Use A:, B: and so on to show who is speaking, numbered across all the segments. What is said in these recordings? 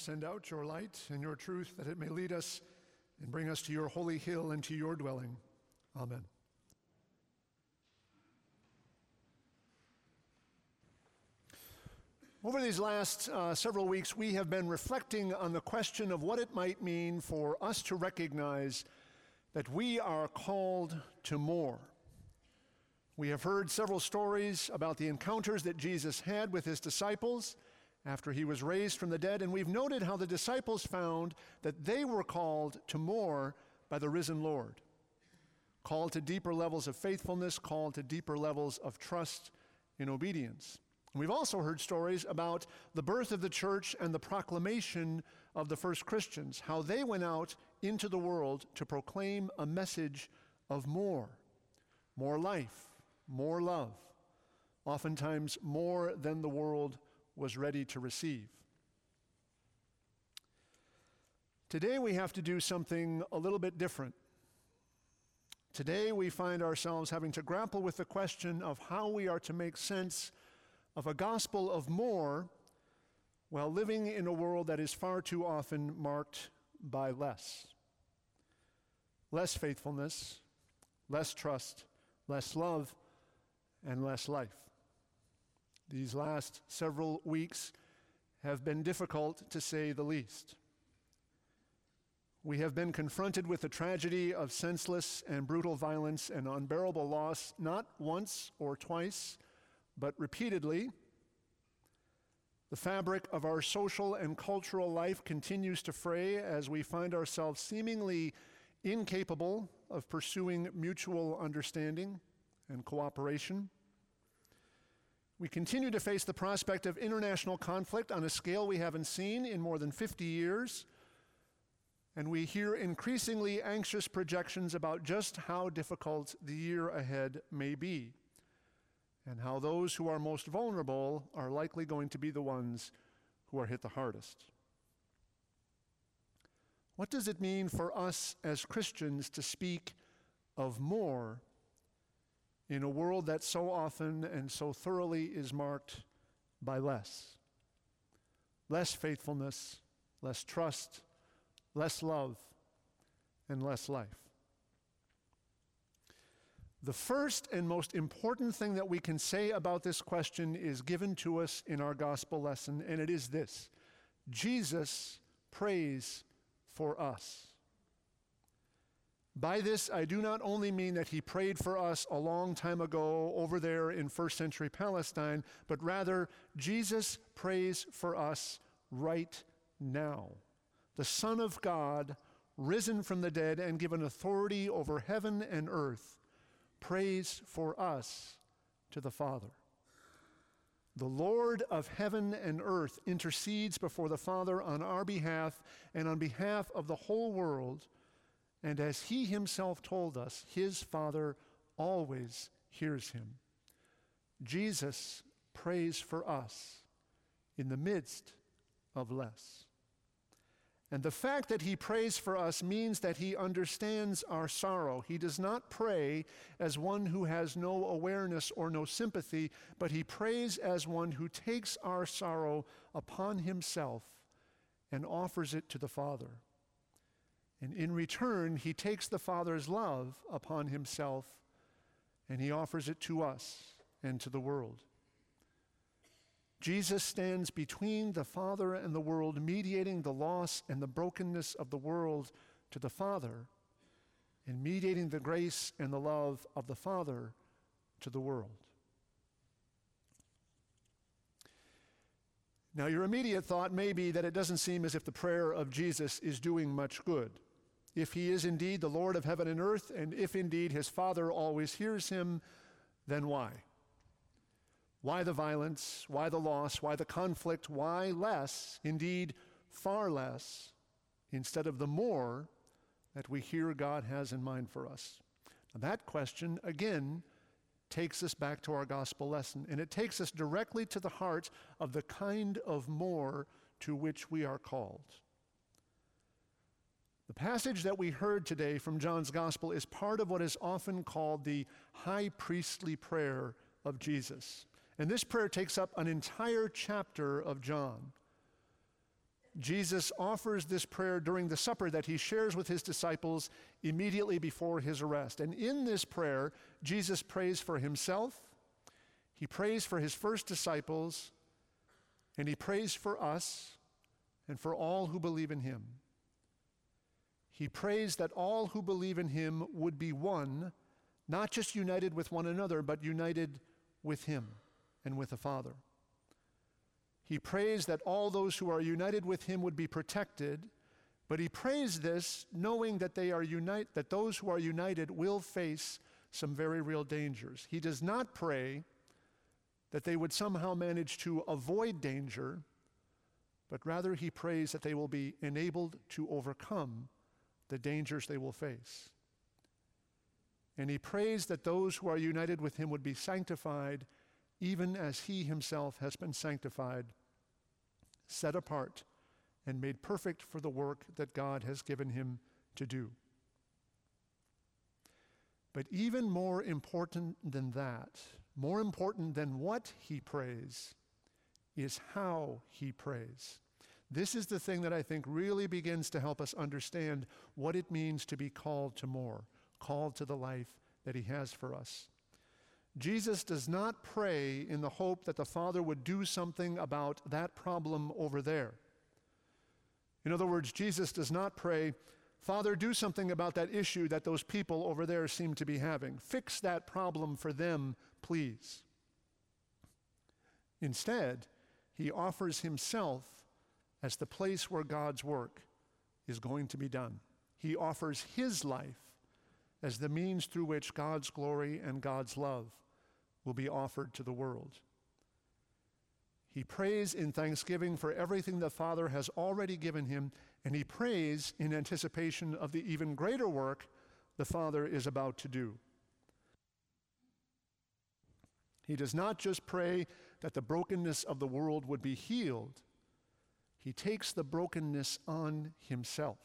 A: send out your light and your truth that it may lead us and bring us to your holy hill and to your dwelling. Amen. Over these last uh, several weeks, we have been reflecting on the question of what it might mean for us to recognize that we are called to more. We have heard several stories about the encounters that Jesus had with his disciples after he was raised from the dead, and we've noted how the disciples found that they were called to more by the risen Lord. Called to deeper levels of faithfulness, called to deeper levels of trust and obedience. We've also heard stories about the birth of the church and the proclamation of the first Christians, how they went out into the world to proclaim a message of more, more life, more love, oftentimes more than the world was ready to receive. Today we have to do something a little bit different. Today we find ourselves having to grapple with the question of how we are to make sense of a gospel of more while living in a world that is far too often marked by less. Less faithfulness, less trust, less love, and less life. These last several weeks have been difficult to say the least. We have been confronted with the tragedy of senseless and brutal violence and unbearable loss not once or twice but repeatedly. The fabric of our social and cultural life continues to fray as we find ourselves seemingly incapable of pursuing mutual understanding and cooperation. We continue to face the prospect of international conflict on a scale we haven't seen in more than 50 years. And we hear increasingly anxious projections about just how difficult the year ahead may be and how those who are most vulnerable are likely going to be the ones who are hit the hardest. What does it mean for us as Christians to speak of more in a world that so often and so thoroughly is marked by less? Less faithfulness, less trust, less love, and less life. The first and most important thing that we can say about this question is given to us in our gospel lesson, and it is this Jesus prays for us. By this, I do not only mean that he prayed for us a long time ago over there in first century Palestine, but rather, Jesus prays for us right now. The Son of God, risen from the dead and given authority over heaven and earth prays for us to the Father. The Lord of heaven and earth intercedes before the Father on our behalf and on behalf of the whole world. And as he himself told us, his Father always hears him. Jesus prays for us in the midst of less. And the fact that he prays for us means that he understands our sorrow. He does not pray as one who has no awareness or no sympathy, but he prays as one who takes our sorrow upon himself and offers it to the Father. And in return, he takes the Father's love upon himself and he offers it to us and to the world. Jesus stands between the Father and the world, mediating the loss and the brokenness of the world to the Father, and mediating the grace and the love of the Father to the world. Now, your immediate thought may be that it doesn't seem as if the prayer of Jesus is doing much good. If he is indeed the Lord of heaven and earth, and if indeed his Father always hears him, then why? Why the violence? Why the loss? Why the conflict? Why less, indeed far less, instead of the more that we hear God has in mind for us? Now, that question, again, takes us back to our gospel lesson, and it takes us directly to the heart of the kind of more to which we are called. The passage that we heard today from John's gospel is part of what is often called the high priestly prayer of Jesus. And this prayer takes up an entire chapter of John. Jesus offers this prayer during the supper that he shares with his disciples immediately before his arrest. And in this prayer, Jesus prays for himself, he prays for his first disciples, and he prays for us and for all who believe in him. He prays that all who believe in him would be one, not just united with one another, but united with him and with the Father. He prays that all those who are united with him would be protected, but he prays this knowing that they are unite that those who are united will face some very real dangers. He does not pray that they would somehow manage to avoid danger, but rather he prays that they will be enabled to overcome the dangers they will face. And he prays that those who are united with him would be sanctified even as he himself has been sanctified set apart, and made perfect for the work that God has given him to do. But even more important than that, more important than what he prays, is how he prays. This is the thing that I think really begins to help us understand what it means to be called to more, called to the life that he has for us. Jesus does not pray in the hope that the Father would do something about that problem over there. In other words, Jesus does not pray, Father, do something about that issue that those people over there seem to be having. Fix that problem for them, please. Instead, he offers himself as the place where God's work is going to be done. He offers his life as the means through which God's glory and God's love will be offered to the world. He prays in thanksgiving for everything the Father has already given him, and he prays in anticipation of the even greater work the Father is about to do. He does not just pray that the brokenness of the world would be healed, he takes the brokenness on himself.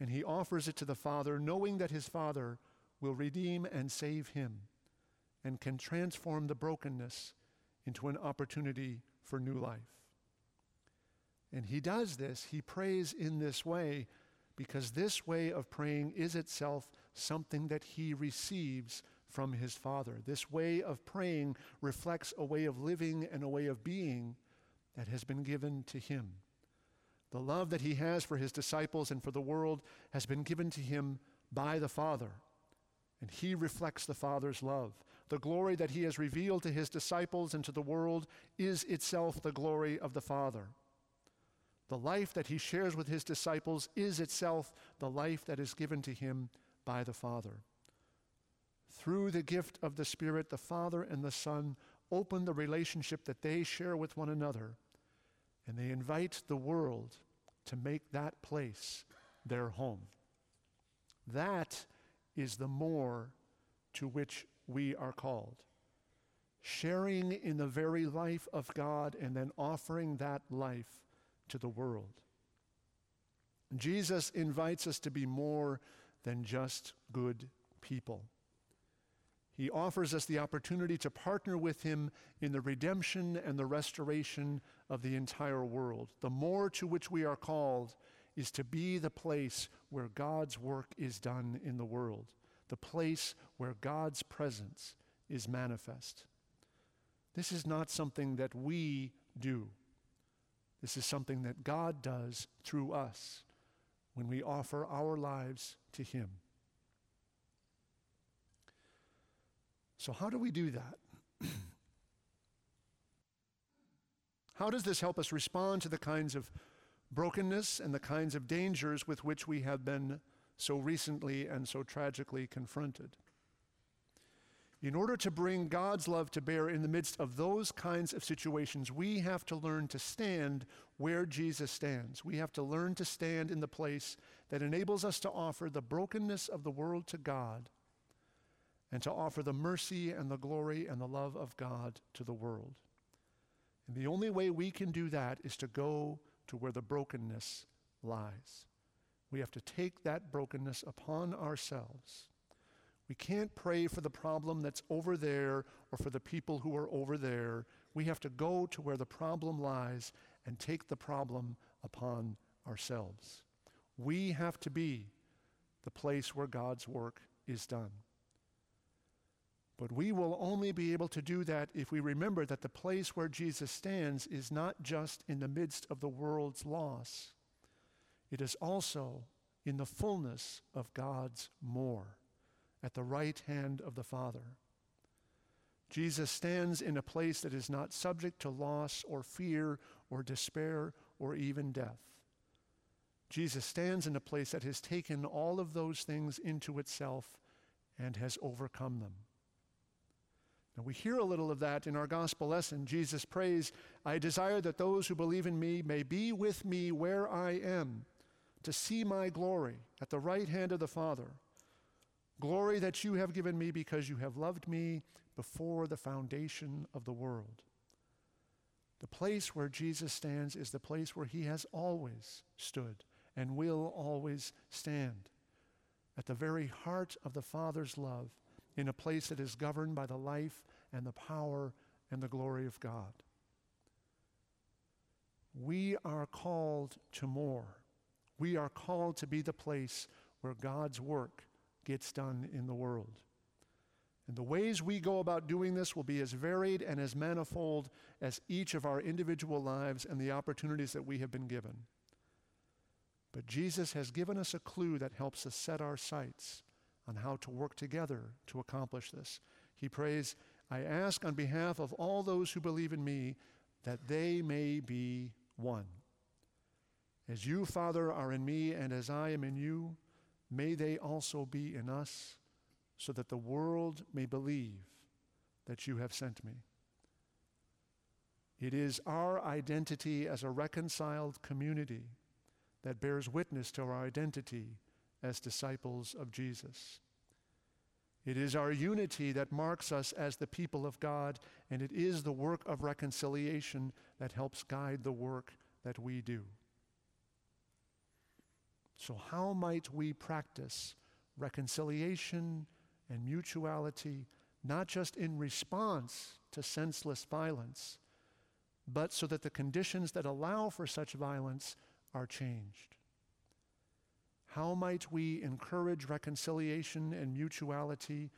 A: And he offers it to the Father, knowing that his Father will redeem and save him and can transform the brokenness into an opportunity for new life. And he does this, he prays in this way, because this way of praying is itself something that he receives from his Father. This way of praying reflects a way of living and a way of being that has been given to him. The love that he has for his disciples and for the world has been given to him by the Father, and he reflects the Father's love. The glory that he has revealed to his disciples and to the world is itself the glory of the Father. The life that he shares with his disciples is itself the life that is given to him by the Father. Through the gift of the Spirit, the Father and the Son open the relationship that they share with one another, and they invite the world to make that place their home. That is the more to which we are called. Sharing in the very life of God and then offering that life to the world. Jesus invites us to be more than just good people. He offers us the opportunity to partner with Him in the redemption and the restoration of the entire world. The more to which we are called is to be the place where God's work is done in the world the place where God's presence is manifest. This is not something that we do. This is something that God does through us when we offer our lives to Him. So, how do we do that? how does this help us respond to the kinds of brokenness and the kinds of dangers with which we have been so recently and so tragically confronted. In order to bring God's love to bear in the midst of those kinds of situations, we have to learn to stand where Jesus stands. We have to learn to stand in the place that enables us to offer the brokenness of the world to God and to offer the mercy and the glory and the love of God to the world. And the only way we can do that is to go to where the brokenness lies. We have to take that brokenness upon ourselves. We can't pray for the problem that's over there or for the people who are over there. We have to go to where the problem lies and take the problem upon ourselves. We have to be the place where God's work is done. But we will only be able to do that if we remember that the place where Jesus stands is not just in the midst of the world's loss, it is also in the fullness of God's more, at the right hand of the Father. Jesus stands in a place that is not subject to loss or fear or despair or even death. Jesus stands in a place that has taken all of those things into itself and has overcome them. Now, we hear a little of that in our gospel lesson. Jesus prays, I desire that those who believe in me may be with me where I am, to see my glory at the right hand of the Father. Glory that you have given me because you have loved me before the foundation of the world. The place where Jesus stands is the place where he has always stood and will always stand, at the very heart of the Father's love in a place that is governed by the life and the power and the glory of God. We are called to more. We are called to be the place where God's work gets done in the world. And the ways we go about doing this will be as varied and as manifold as each of our individual lives and the opportunities that we have been given. But Jesus has given us a clue that helps us set our sights on how to work together to accomplish this. He prays, I ask on behalf of all those who believe in me that they may be one. As you, Father, are in me and as I am in you, may they also be in us, so that the world may believe that you have sent me. It is our identity as a reconciled community that bears witness to our identity as disciples of Jesus. It is our unity that marks us as the people of God, and it is the work of reconciliation that helps guide the work that we do. So, how might we practice reconciliation and mutuality, not just in response to senseless violence, but so that the conditions that allow for such violence are changed? How might we encourage reconciliation and mutuality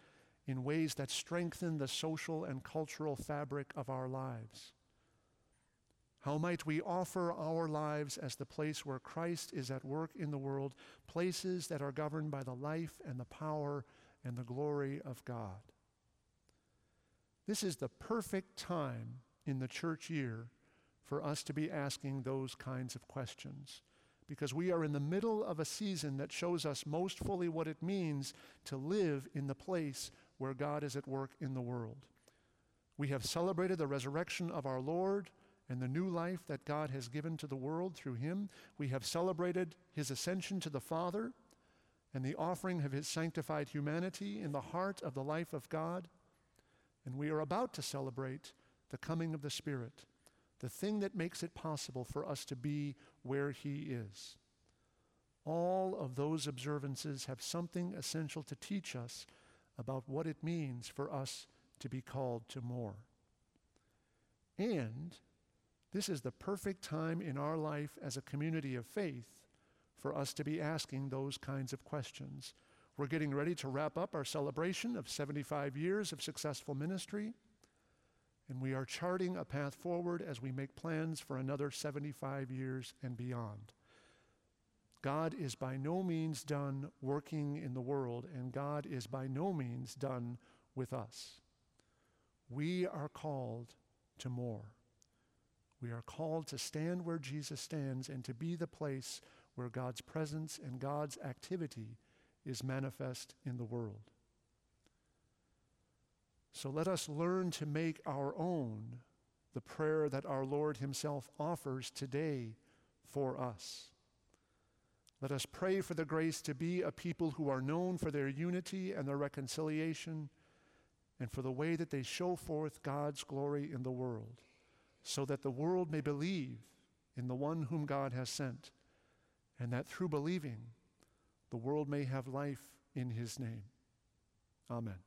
A: in ways that strengthen the social and cultural fabric of our lives? How might we offer our lives as the place where Christ is at work in the world, places that are governed by the life and the power and the glory of God? This is the perfect time in the church year for us to be asking those kinds of questions because we are in the middle of a season that shows us most fully what it means to live in the place where God is at work in the world. We have celebrated the resurrection of our Lord and the new life that God has given to the world through him. We have celebrated his ascension to the Father and the offering of his sanctified humanity in the heart of the life of God. And we are about to celebrate the coming of the Spirit the thing that makes it possible for us to be where He is. All of those observances have something essential to teach us about what it means for us to be called to more. And this is the perfect time in our life as a community of faith for us to be asking those kinds of questions. We're getting ready to wrap up our celebration of 75 years of successful ministry. And we are charting a path forward as we make plans for another 75 years and beyond. God is by no means done working in the world, and God is by no means done with us. We are called to more. We are called to stand where Jesus stands and to be the place where God's presence and God's activity is manifest in the world. So let us learn to make our own the prayer that our Lord Himself offers today for us. Let us pray for the grace to be a people who are known for their unity and their reconciliation and for the way that they show forth God's glory in the world, so that the world may believe in the one whom God has sent, and that through believing, the world may have life in His name. Amen.